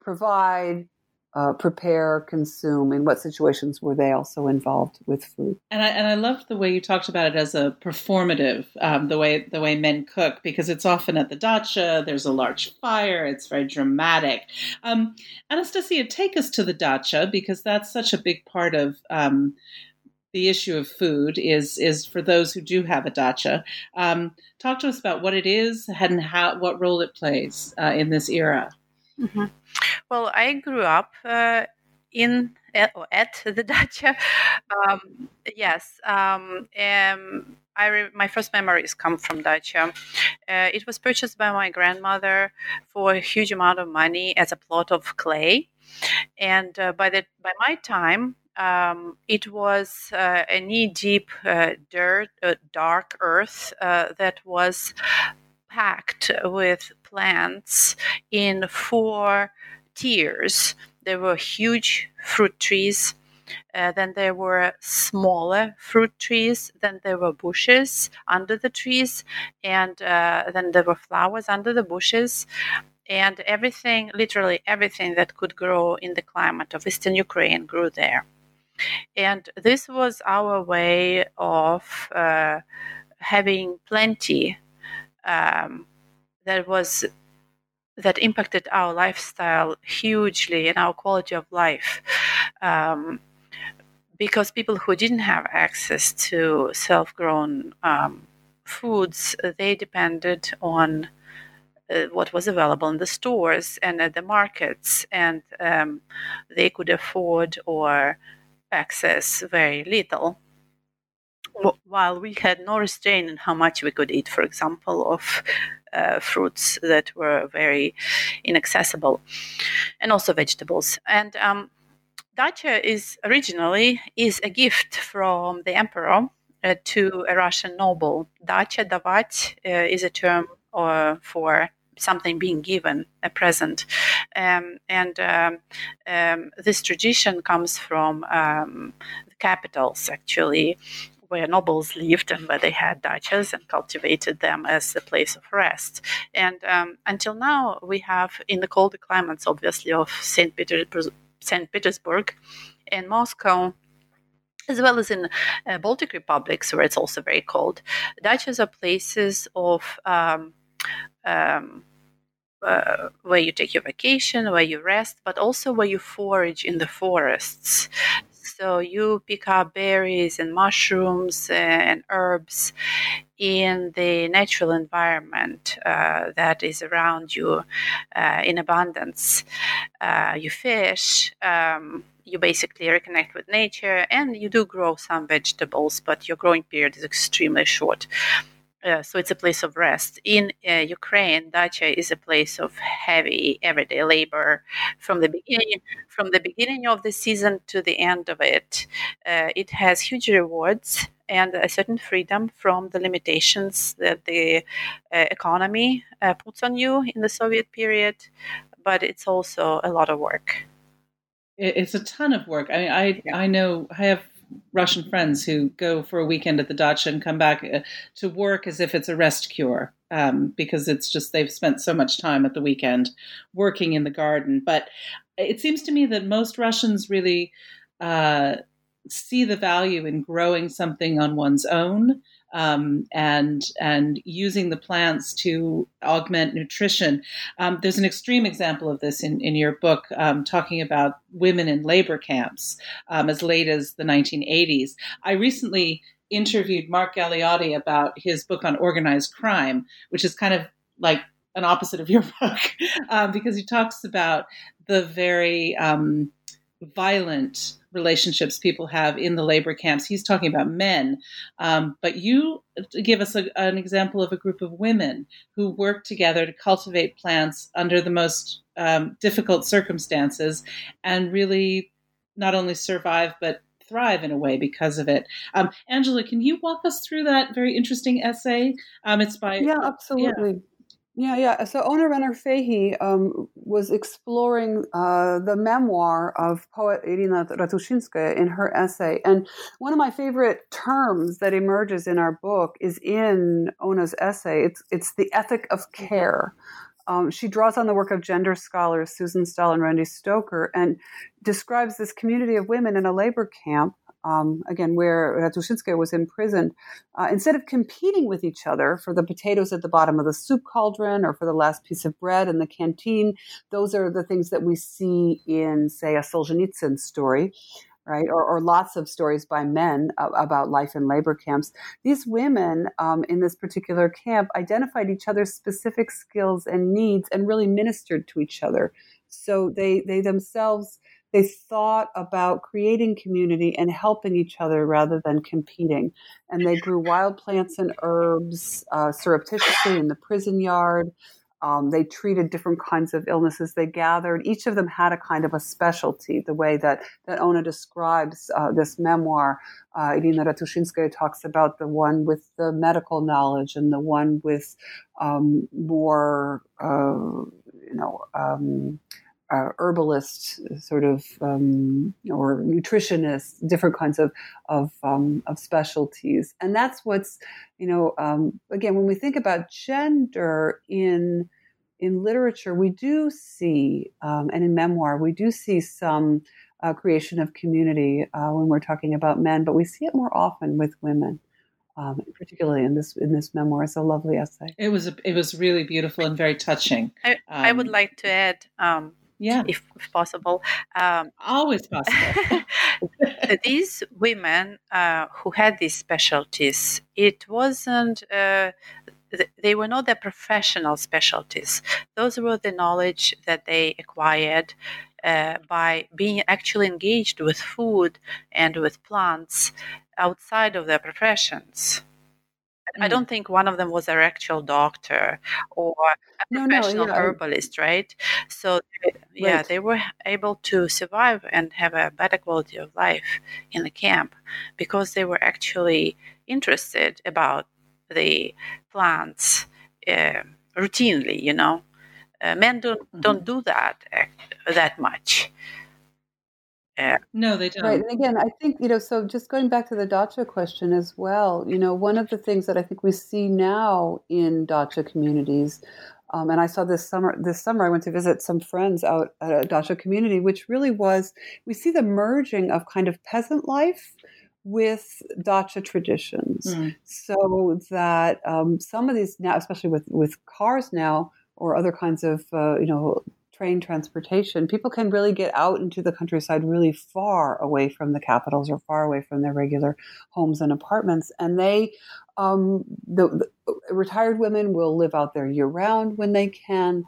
provide uh, prepare, consume? In what situations were they also involved with food? And I and I loved the way you talked about it as a performative, um, the way the way men cook, because it's often at the dacha. There's a large fire. It's very dramatic. Um, Anastasia, take us to the dacha because that's such a big part of. Um, the issue of food is is for those who do have a dacha. Um, talk to us about what it is and how what role it plays uh, in this era. Mm-hmm. Well, I grew up uh, in at, at, the dacha. Um, yes, um, I re- my first memories come from dacha. Uh, it was purchased by my grandmother for a huge amount of money as a plot of clay, and uh, by the by my time. Um, it was uh, a knee-deep uh, dirt, uh, dark earth that was packed with plants in four tiers. There were huge fruit trees. Uh, then there were smaller fruit trees. Then there were bushes under the trees. And uh, then there were flowers under the bushes. And everything, literally everything that could grow in the climate of Eastern Ukraine grew there. And this was our way of uh, having plenty um, that was that impacted our lifestyle hugely and our quality of life. Um, because people who didn't have access to self grown um, foods, they depended on uh, what was available in the stores and at the markets, and um, they could afford or access very little. While we had no restraint on how much we could eat, for example, of uh, fruits that were very inaccessible, and also vegetables. And um, dacha is originally is a gift from the emperor uh, to a Russian noble. Dacha davat uh, is a term uh, for something being given, a present. Um, and um, um, this tradition comes from um, the capitals, actually, where nobles lived and where they had dachas and cultivated them as a place of rest. And um, until now, we have in the colder climates, obviously, of St. Peter, St. Petersburg and Moscow, as well as in uh, Baltic republics, where it's also very cold. Dachas are places of um, um, uh, where you take your vacation, where you rest, but also where you forage in the forests. So you pick up berries and mushrooms and herbs in the natural environment uh, that is around you uh, in abundance. Uh, you fish. Um, you basically reconnect with nature and you do grow some vegetables, but your growing period is extremely short. Uh, so it's a place of rest. In uh, Ukraine, dacha is a place of heavy everyday labor from the beginning from the beginning of the season to the end of it. Uh, it has huge rewards and a certain freedom from the limitations that the uh, economy uh, puts on you in the Soviet period, but it's also a lot of work. It's a ton of work. I mean, I yeah. I know I have Russian friends who go for a weekend at the dacha and come back uh, to work as if it's a rest cure um, because it's just they've spent so much time at the weekend working in the garden. But it seems to me that most Russians really uh, see the value in growing something on one's own um, and and using the plants to augment nutrition. Um, there's an extreme example of this in, in your book, um, talking about women in labor camps um, as late as the 1980s. I recently interviewed Mark Galeotti about his book on organized crime, which is kind of like an opposite of your book, um, because he talks about the very um, violent relationships people have in the labor camps. He's talking about men. Um, but you give us a, an example of a group of women who work together to cultivate plants under the most um, difficult circumstances and really not only survive, but thrive in a way because of it. Um, Angela, can you walk us through that very interesting essay? Um, it's by yeah, absolutely. Yeah. Yeah, yeah. So Ona Renner Fahey um, was exploring uh, the memoir of poet Irina Ratushinskaya in her essay. And one of my favorite terms that emerges in our book is in Ona's essay. It's, it's the ethic of care. Um, she draws on the work of gender scholars Susan Stall and Randy Stoecker and describes this community of women in a labor camp um, again, where Ratushinskaya was imprisoned, uh, instead of competing with each other for the potatoes at the bottom of the soup cauldron or for the last piece of bread in the canteen, those are the things that we see in, say, a Solzhenitsyn story. Right, or, or lots of stories by men about life in labor camps. These women um, in this particular camp identified each other's specific skills and needs and really ministered to each other. So they they themselves they thought about creating community and helping each other rather than competing. And they grew wild plants and herbs uh, surreptitiously in the prison yard. Um, they treated different kinds of illnesses. They gathered. Each of them had a kind of a specialty. The way that that Ona describes uh, this memoir, uh, Irina Ratushinskaya talks about the one with the medical knowledge and the one with um, more, uh, you know. Um, uh, herbalist sort of um, or nutritionists, different kinds of of, um, of specialties, and that's what's you know um, again when we think about gender in in literature, we do see um, and in memoir we do see some uh, creation of community uh, when we're talking about men, but we see it more often with women. Um, particularly in this in this memoir. It's a lovely essay. It was a, it was really beautiful and very touching. I, I would um, like to add um, yeah. if, if possible um, always possible. These women uh, who had these specialties it wasn't uh, they were not their professional specialties. Those were the knowledge that they acquired uh, by being actually engaged with food and with plants outside of their professions Mm. I don't think one of them was an actual doctor or a professional no, no, yeah. herbalist, right? So, yeah, right. they were able to survive and have a better quality of life in the camp because they were actually interested about the plants uh, routinely. You know, uh, men don't mm-hmm. don't do that uh, that much. Yeah. No, they don't. Right. And again, I think, you know, so just going back to the dacha question as well, you know, one of the things that I think we see now in dacha communities, um, and I saw this summer, this summer I went to visit some friends out at a dacha community, which really was, we see the merging of kind of peasant life with dacha traditions. Mm. So that um, some of these now, especially with, with cars now, or other kinds of uh, you know train transportation, people can really get out into the countryside really far away from the capitals or far away from their regular homes and apartments. And they, um, the, the, retired women will live out there year round when they can.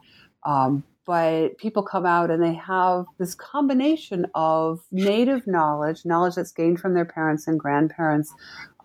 Um, but people come out and they have this combination of native knowledge, knowledge that's gained from their parents and grandparents,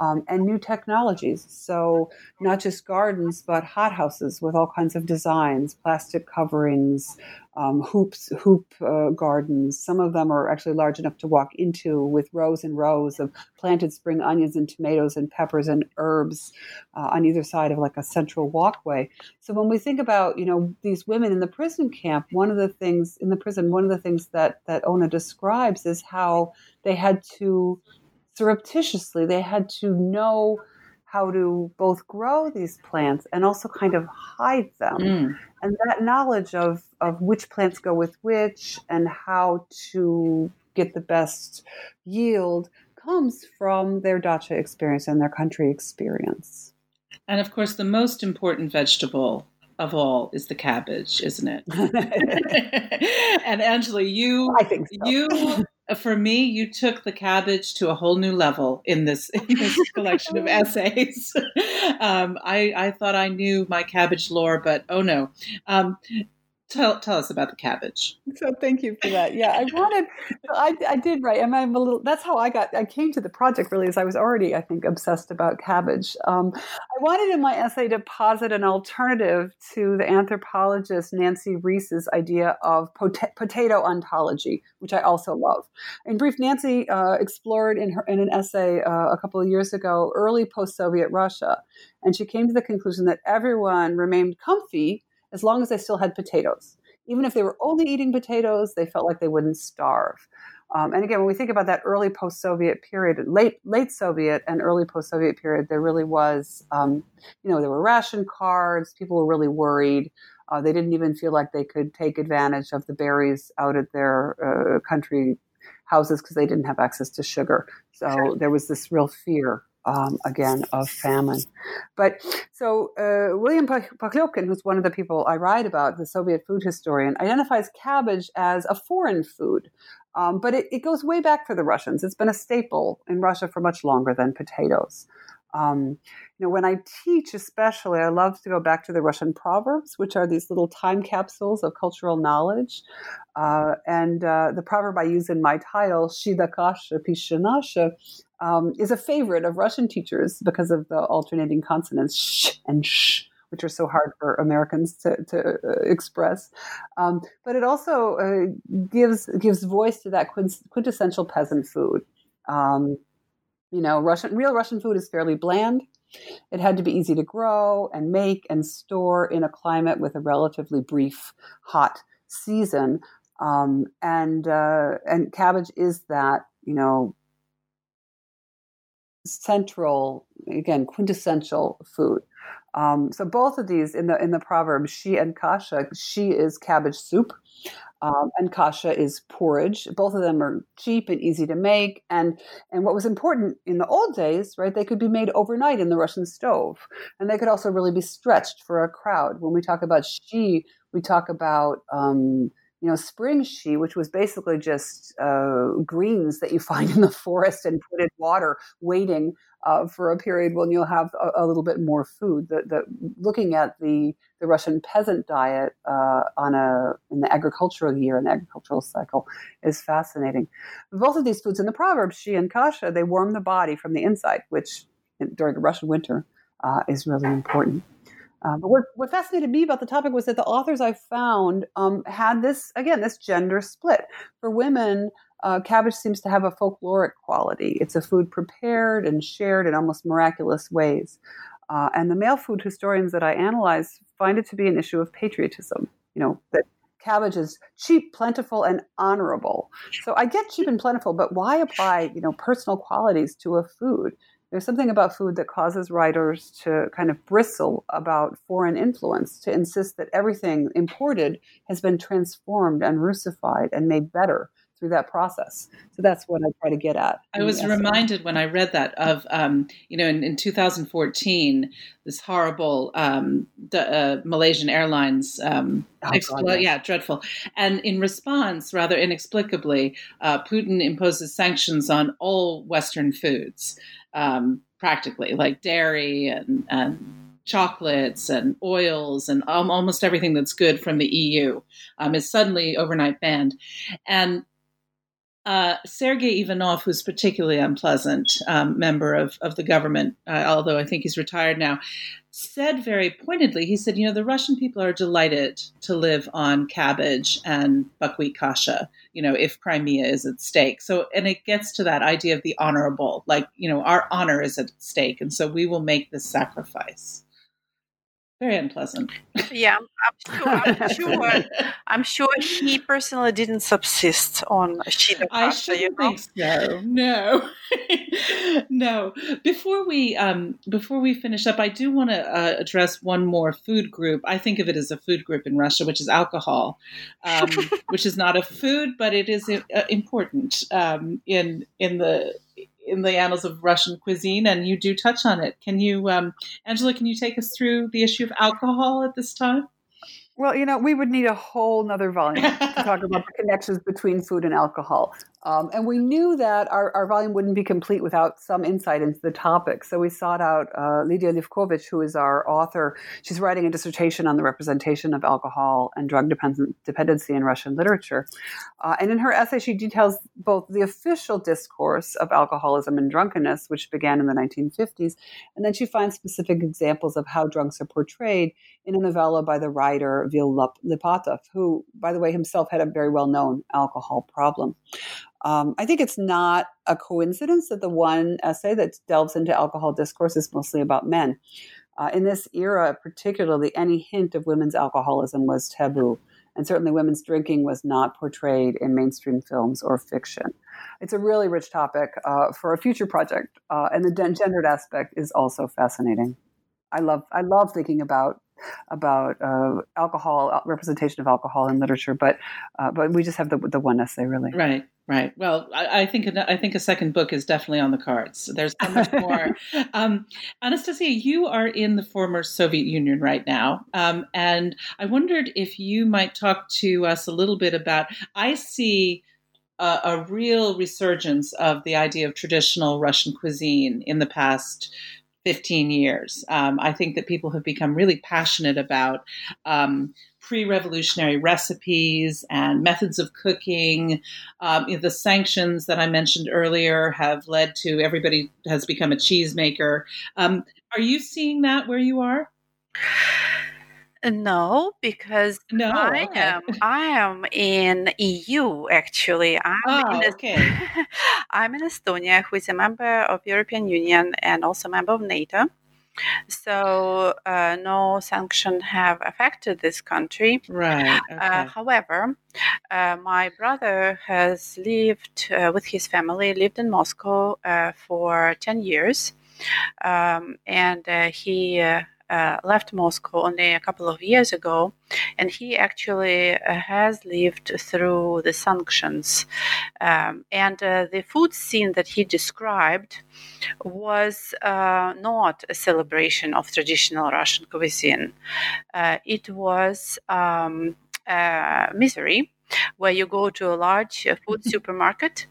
um, and new technologies. So, not just gardens, but hothouses with all kinds of designs, plastic coverings, um, hoops, hoop uh, gardens. Some of them are actually large enough to walk into with rows and rows of planted spring onions and tomatoes and peppers and herbs uh, on either side of like a central walkway. So when we think about, you know, these women in the prison camp, one of the things in the prison, one of the things that, that Ona describes is how they had to surreptitiously, they had to know how to both grow these plants and also kind of hide them. Mm. And that knowledge of, of which plants go with which and how to get the best yield comes from their dacha experience and their country experience. And of course, the most important vegetable of all is the cabbage, isn't it? and Angela, you I think so. you for me, you took the cabbage to a whole new level in this, in this collection of essays. um, I, I thought I knew my cabbage lore, but oh no. Um, tell tell us about the cabbage. So thank you for that. Yeah, I wanted, I, I did write, and I'm a little. That's how I got. I came to the project really, as I was already, I think, obsessed about cabbage. Um, I wanted in my essay to posit an alternative to the anthropologist Nancy Ries's idea of pot- potato ontology, which I also love. In brief, Nancy uh, explored in her in an essay uh, a couple of years ago early post-Soviet Russia, and she came to the conclusion that everyone remained comfy as long as they still had potatoes. Even if they were only eating potatoes, they felt like they wouldn't starve. Um, and again, when we think about that early post-Soviet period, late late Soviet and early post-Soviet period, there really was, um, you know, there were ration cards. People were really worried. Uh, they didn't even feel like they could take advantage of the berries out at their uh, country houses because they didn't have access to sugar. So there was this real fear um, again of famine. But so uh, William Pokhlebkin, who's one of the people I write about, the Soviet food historian, identifies cabbage as a foreign food. Um, but it, it, goes way back for the Russians. It's been a staple in Russia for much longer than potatoes. Um, you know, when I teach, especially, I love to go back to the Russian proverbs, which are these little time capsules of cultural knowledge. Uh, and uh, the proverb I use in my title, "Shida kasha pishanasha," um, is a favorite of Russian teachers because of the alternating consonants sh and sh which are so hard for Americans to, to uh, express. Um, but it also uh, gives gives voice to that quintessential peasant food. Um, you know, Russian real Russian food is fairly bland. It had to be easy to grow and make and store in a climate with a relatively brief hot season. Um, and uh, and cabbage is that you know central again quintessential food. Um, so both of these in the in the proverb shchi and kasha shchi is cabbage soup um, and kasha is porridge. Both of them are cheap and easy to make. And and what was important in the old days, right? They could be made overnight in the Russian stove, and they could also really be stretched for a crowd. When we talk about shchi, we talk about um, you know, spring shchi, which was basically just uh, greens that you find in the forest and put in water, waiting uh, for a period when you'll have a, a little bit more food. The, the, looking at the the Russian peasant diet uh, on a in the agricultural year and agricultural cycle is fascinating. Both of these foods in the proverbs, shchi and kasha, they warm the body from the inside, which during the Russian winter uh, is really important. Uh, but what, what, fascinated me about the topic was that the authors I found um, had this, again, this gender split. For women, uh, cabbage seems to have a folkloric quality. It's a food prepared and shared in almost miraculous ways. Uh, and the male food historians that I analyze find it to be an issue of patriotism. You know, that cabbage is cheap, plentiful, and honorable. So I get cheap and plentiful, but why apply, you know, personal qualities to a food? There's something about food that causes writers to kind of bristle about foreign influence, to insist that everything imported has been transformed and russified and made better through that process. So that's what I try to get at. I was reminded when I read that of, um, you know, in, in, 2014, this horrible um, uh, Malaysian Airlines um, oh, expl- God, yeah, dreadful. And in response, rather inexplicably, uh, Putin imposes sanctions on all Western foods um, practically, like dairy and, and chocolates and oils and um, almost everything that's good from the EU um, is suddenly overnight banned. And uh, Sergei Ivanov, who's particularly unpleasant um, member of, of the government, uh, although I think he's retired now, said very pointedly, he said, you know, the Russian people are delighted to live on cabbage and buckwheat kasha, you know, if Crimea is at stake. So, and it gets to that idea of the honorable, like, you know, our honor is at stake. And so we will make this sacrifice very unpleasant. Yeah, I'm sure. I'm sure. I'm sure he personally didn't subsist on Shida I shouldn't you know? think so. No, no. Before we um, before we finish up, I do want to uh, address one more food group. I think of it as a food group in Russia, which is alcohol, um, which is not a food, but it is uh, important um, in in the in the annals of Russian cuisine, and you do touch on it. Can you, um, Angela? Can you take us through the issue of alcohol at this time? Well, you know, we would need a whole nother volume to talk about the connections between food and alcohol. Um, and we knew that our, our volume wouldn't be complete without some insight into the topic. So we sought out uh, Lydia Livkovich, who is our author. She's writing a dissertation on the representation of alcohol and drug dependency in Russian literature. Uh, and in her essay, she details both the official discourse of alcoholism and drunkenness, which began in the 1950s, and then she finds specific examples of how drunks are portrayed in a novella by the writer Vil Lipatov, who, by the way, himself had a very well known alcohol problem. Um, I think it's not a coincidence that the one essay that delves into alcohol discourse is mostly about men. Uh, in this era, particularly, any hint of women's alcoholism was taboo, and certainly women's drinking was not portrayed in mainstream films or fiction. It's a really rich topic uh, for a future project, uh, and the gendered aspect is also fascinating. I love I love thinking about about uh, alcohol uh, representation of alcohol in literature, but uh, but we just have the the one essay really. Right. Right. Well, I, I, think I think a second book is definitely on the cards. There's so much more. um, Anastasia, you are in the former Soviet Union right now, um, and I wondered if you might talk to us a little bit about. I see a, a real resurgence of the idea of traditional Russian cuisine in the past 15 years. Um, I think that people have become really passionate about um, pre revolutionary recipes and methods of cooking. Um, the sanctions that I mentioned earlier have led to everybody has become a cheesemaker. Um, are you seeing that where you are? No, because no, I okay. am I am in EU actually. I'm oh, in okay. I'm in Estonia, who is a member of European Union and also a member of NATO. So uh, no sanction have affected this country. Right. Uh, Okay. uh, however, uh, my brother has lived uh, with his family, lived in Moscow uh, for 10 years. Um, and uh, he uh, uh, left Moscow only a couple of years ago, and he actually uh, has lived through the sanctions. Um, and uh, the food scene that he described was uh, not a celebration of traditional Russian cuisine. Uh, it was um, misery, where you go to a large uh, food supermarket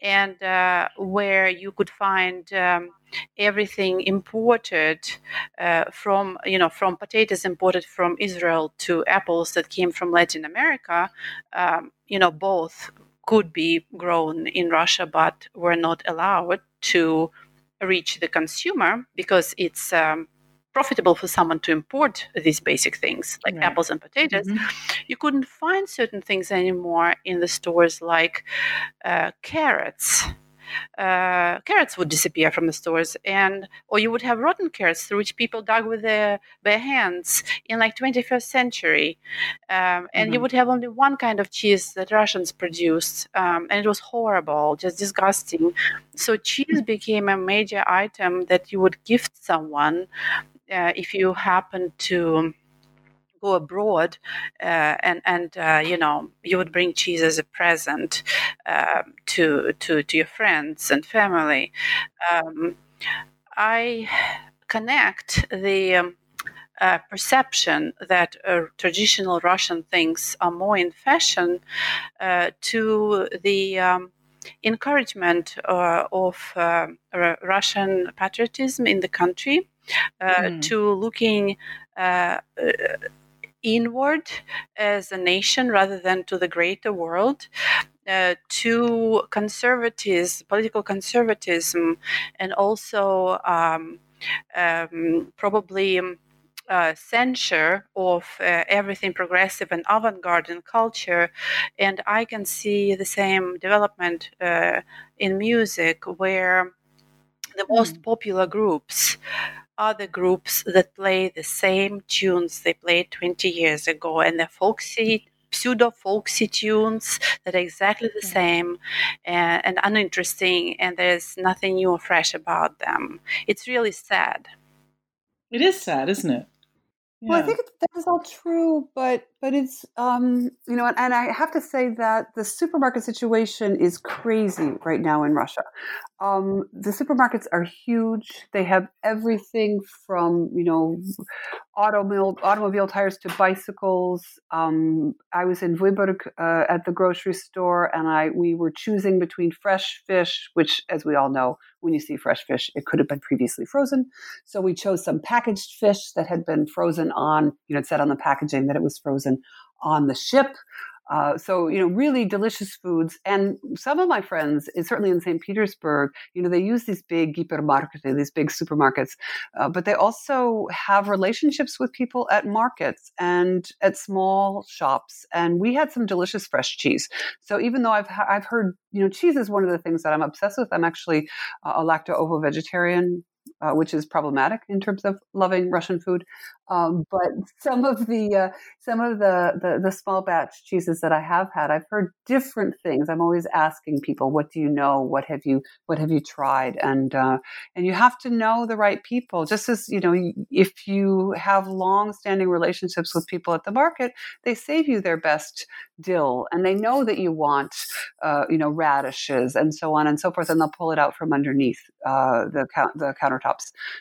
and uh, where you could find um, everything imported uh, from you know from potatoes imported from Israel to apples that came from Latin America. Um, you know both could be grown in Russia, but were not allowed to reach the consumer because it's um, profitable for someone to import these basic things like Right. apples and potatoes. Mhm. You couldn't find certain things anymore in the stores, like uh, carrots. Uh, carrots would disappear from the stores, and or you would have rotten carrots through which people dug with their bare hands in like 21st century, um, and you Mhm. would have only one kind of cheese that Russians produced, um, and it was horrible, just disgusting. So cheese became a major item that you would gift someone uh, if you happen to go abroad uh, and and uh, you know you would bring cheese as a present um to to to your friends and family. Um, I connect the um, uh, perception that uh, traditional Russian things are more in fashion uh, to the um, encouragement uh, of uh, Russian patriotism in the country, uh, Mm. to looking uh, uh, inward as a nation rather than to the greater world. Uh, to conservatism, political conservatism, and also um, um, probably um, uh, censure of uh, everything progressive and avant-garde in culture, and I can see the same development uh, in music, where the most popular groups the groups that play the same tunes they played 20 years ago, and they're folksy. Pseudo folksy tunes that are exactly the mm. same and, and uninteresting, and there's nothing new or fresh about them. It's really sad. It is sad, isn't it? Well, I think that is all true, but but it's um, you know, and, and I have to say that the supermarket situation is crazy right now in Russia. Um, the supermarkets are huge; they have everything from you know, automobile automobile tires to bicycles. Um, I was in Vyborg uh, at the grocery store, and I we were choosing between fresh fish, which, as we all know, when you see fresh fish, it could have been previously frozen. So we chose some packaged fish that had been frozen on, you know, it said on the packaging that it was frozen on the ship. Uh, so you know, really delicious foods. And some of my friends, eh, certainly in St. Petersburg, you know, they use these big hypermarkets, these big supermarkets, uh, but they also have relationships with people at markets and at small shops. And we had some delicious fresh cheese. So even though I've I've heard, you know, cheese is one of the things that I'm obsessed with. I'm actually a lacto ovo vegetarian uh, which is problematic in terms of loving Russian food. Um, but some of the uh, some of the, the, the small batch cheeses that I have had, I've heard different things. I'm always asking people, "What do you know? What have you What have you tried?" And uh, and you have to know the right people. Just as you know, if you have long standing relationships with people at the market, they save you their best dill, and they know that you want uh, you know radishes and so on and so forth, and they'll pull it out from underneath uh, the the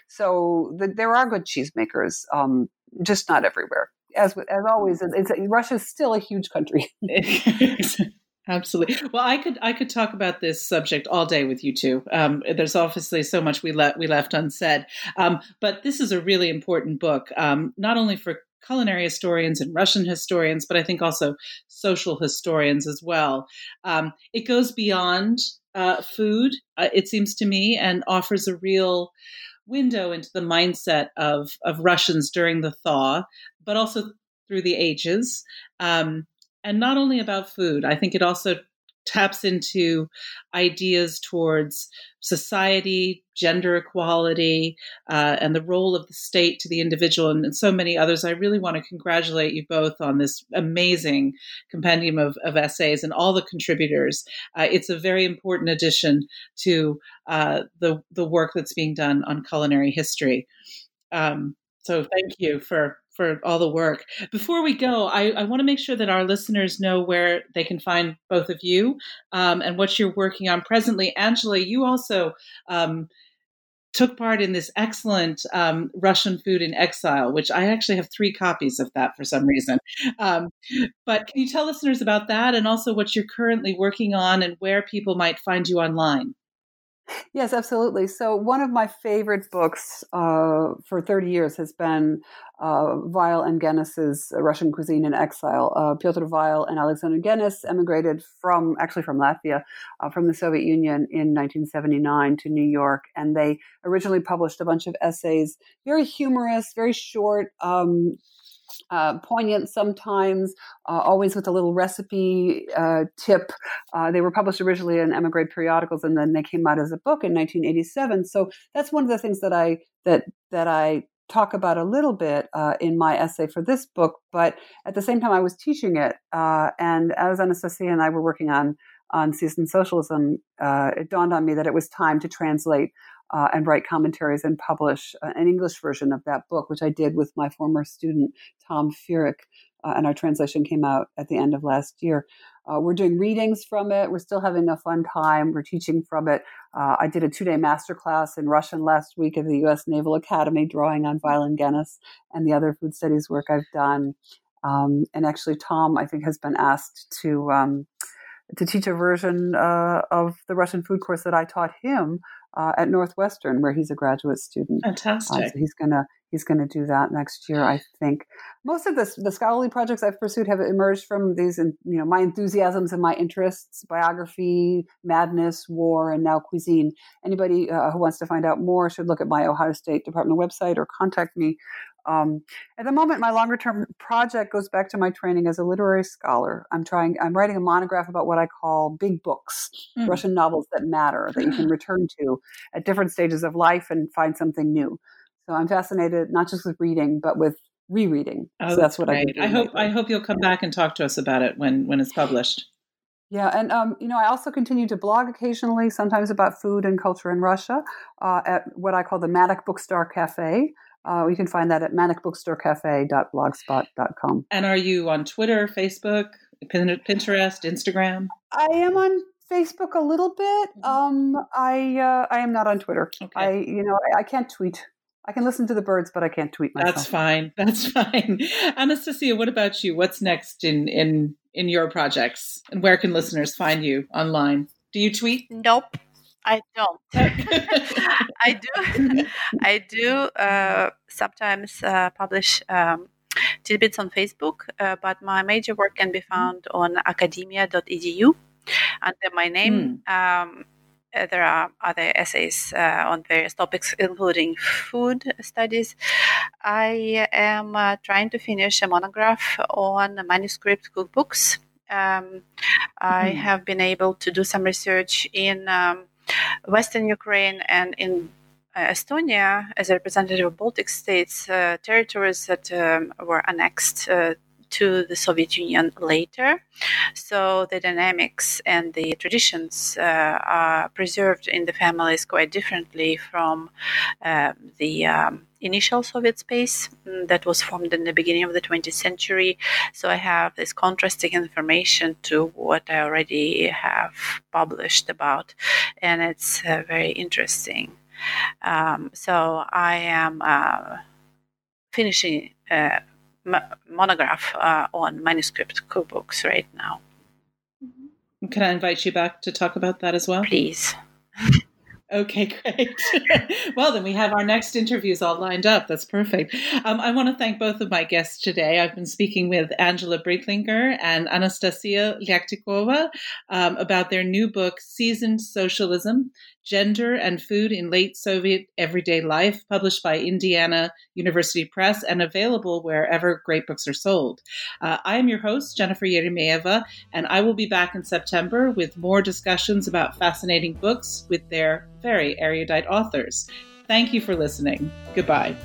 So the, there are good cheesemakers. Um, just not everywhere. As as always, it's, Russia is still a huge country. Absolutely. Well, I could I could talk about this subject all day with you two. Um, there's obviously so much we let we left unsaid, um, but this is a really important book, um, not only for culinary historians and Russian historians, but I think also social historians as well. Um, it goes beyond uh, food, uh, it seems to me, and offers a real window into the mindset of of Russians during the thaw, but also through the ages. Um, and not only about food, I think it also taps into ideas towards society, gender equality, uh, and the role of the state to the individual, and, and, so many others. I really want to congratulate you both on this amazing compendium of, of essays and all the contributors. Uh, it's a very important addition to uh, the the work that's being done on culinary history. Um, so thank you for for all the work. Before we go, I, I want to make sure that our listeners know where they can find both of you um, and what you're working on presently. Angela, you also um, took part in this excellent um, Russian food in exile, which I actually have three copies of that for some reason. Um, but can you tell listeners about that and also what you're currently working on and where people might find you online? Yes, absolutely. So, one of my favorite books uh, for 30 years has been uh, Vail and Genis's Russian Cuisine in Exile. Uh, Pyotr Vail and Alexander Genis emigrated from, actually from Latvia, uh, from the Soviet Union in 1979 to New York. And they originally published a bunch of essays, very humorous, very short, um, uh, poignant sometimes, uh, always with a little recipe uh, tip. Uh, they were published originally in emigre periodicals, and then they came out as a book in 1987. So that's one of the things that I that that I talk about a little bit uh, in my essay for this book. But at the same time, I was teaching it, uh, and as Anastasia and I were working on on seasoned socialism, it dawned on me that it was time to translate uh, and write commentaries and publish uh, an English version of that book, which I did with my former student, Tom Furyk. Uh, and our translation came out at the end of last year. Uh, we're doing readings from it. We're still having a fun time. We're teaching from it. Uh, I did a two day masterclass in Russian last week at the U.S. Naval Academy, drawing on and Genis and the other food studies work I've done. Um, and actually, Tom, I think, has been asked to. Um, to teach a version uh, of the Russian food course that I taught him uh, at Northwestern, where he's a graduate student. Fantastic. Uh, so he's gonna he's gonna do that next year, I think. Most of the the scholarly projects I've pursued have emerged from these, you know, my enthusiasms and my interests: biography, madness, war, and now cuisine. Anybody uh, who wants to find out more should look at my Ohio State Department website or contact me um, at the moment, my longer term project goes back to my training as a literary scholar. I'm trying. I'm writing a monograph about what I call big books, mm. Russian novels that matter that you can return to at different stages of life and find something new. So I'm fascinated not just with reading, but with rereading. Oh, so that's what I. I hope. Lately. I hope you'll come back and talk to us about it when when it's published. Yeah, and um, you know, I also continue to blog occasionally, sometimes about food and culture in Russia, uh, at what I call the Manic Bookstore Cafe. Uh, you can find that at manicbookstorecafe.blogspot.com. And are you on Twitter, Facebook, Pinterest, Instagram? I am on Facebook a little bit. Mm-hmm. Um, I uh, I am not on Twitter. Okay. I you know I, I, can't tweet. I can listen to the birds, but I can't tweet myself. That's fine. That's fine. Anastasia, what about you? What's next in in in your projects, and where can listeners find you online? Do you tweet? Nope. I don't. I do. I do uh, sometimes uh, publish um, tidbits on Facebook, uh, but my major work can be mm-hmm. found on academia.edu under my name. Mm. Um, uh, there are other essays uh, on various topics, including food studies. I am uh, trying to finish a monograph on manuscript cookbooks. Um, I mm. have been able to do some research in um, Western Ukraine and in Estonia, as a representative of Baltic states, uh, territories that um, were annexed uh, to the Soviet Union later. So the dynamics and the traditions uh, are preserved in the families quite differently from uh, the um, initial Soviet space mm, that was formed in the beginning of the 20th century. So I have this contrasting information to what I already have published about, and it's uh, very interesting. Um, so I am uh, finishing uh, monograph uh, on manuscript cookbooks right now. Can I invite you back to talk about that as well? Please. Okay, great. well, then we have our next interviews all lined up. That's perfect. Um, I want to thank both of my guests today. I've been speaking with Angela Brintlinger and Anastasia Lakhtikova um, about their new book, Seasoned Socialism Gender and Food in Late Soviet Everyday Life, published by Indiana University Press and available wherever great books are sold. Uh, I am your host, Jennifer Eremeeva, and I will be back in September with more discussions about fascinating books with their very erudite authors. Thank you for listening. Goodbye.